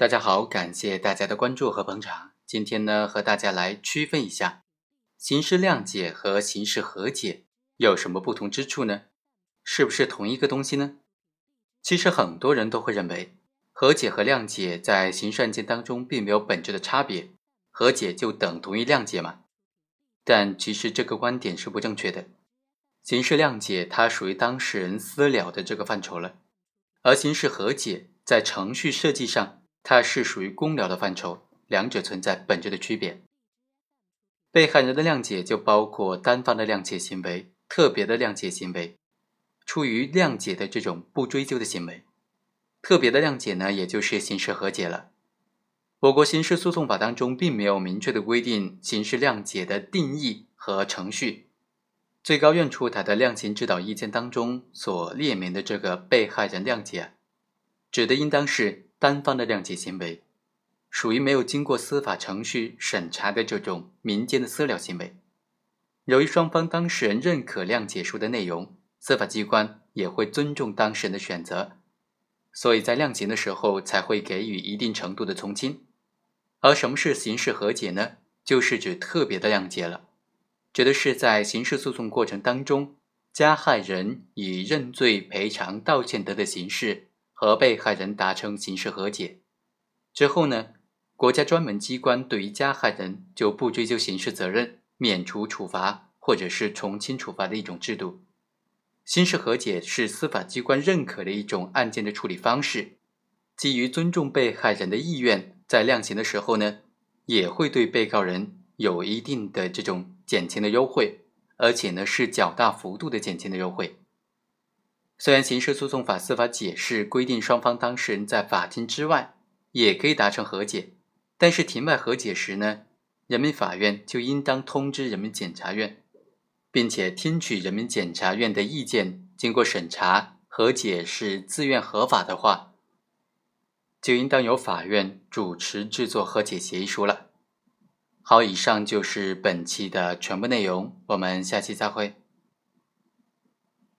大家好，感谢大家的关注和捧场。今天呢，和大家来区分一下刑事谅解和刑事和解有什么不同之处呢？是不是同一个东西呢？其实很多人都会认为和解和谅解在刑事案件当中并没有本质的差别，和解就等同于谅解嘛。但其实这个观点是不正确的。刑事谅解它属于当事人私了的这个范畴了，而刑事和解在程序设计上。它是属于公了的范畴，两者存在本质的区别。被害人的谅解就包括单方的谅解行为、特别的谅解行为、出于谅解的这种不追究的行为。特别的谅解呢，也就是刑事和解了。我国刑事诉讼法当中并没有明确的规定刑事谅解的定义和程序。最高院出台的量刑指导意见当中所列明的这个被害人谅解，指的应当是。单方的谅解行为，属于没有经过司法程序审查的这种民间的私了行为。由于双方当事人认可谅解书的内容，司法机关也会尊重当事人的选择，所以在量刑的时候才会给予一定程度的从轻。而什么是刑事和解呢？就是指特别的谅解了，指的是在刑事诉讼过程当中，加害人以认罪、赔偿、道歉等的形式。和被害人达成刑事和解之后呢，国家专门机关对于加害人就不追究刑事责任、免除处罚或者是从轻处罚的一种制度。刑事和解是司法机关认可的一种案件的处理方式，基于尊重被害人的意愿，在量刑的时候呢，也会对被告人有一定的这种减轻的优惠，而且呢是较大幅度的减轻的优惠。虽然刑事诉讼法司法解释规定，双方当事人在法庭之外也可以达成和解，但是庭外和解时呢，人民法院就应当通知人民检察院，并且听取人民检察院的意见，经过审查，和解是自愿合法的话，就应当由法院主持制作和解协议书了。好，以上就是本期的全部内容，我们下期再会。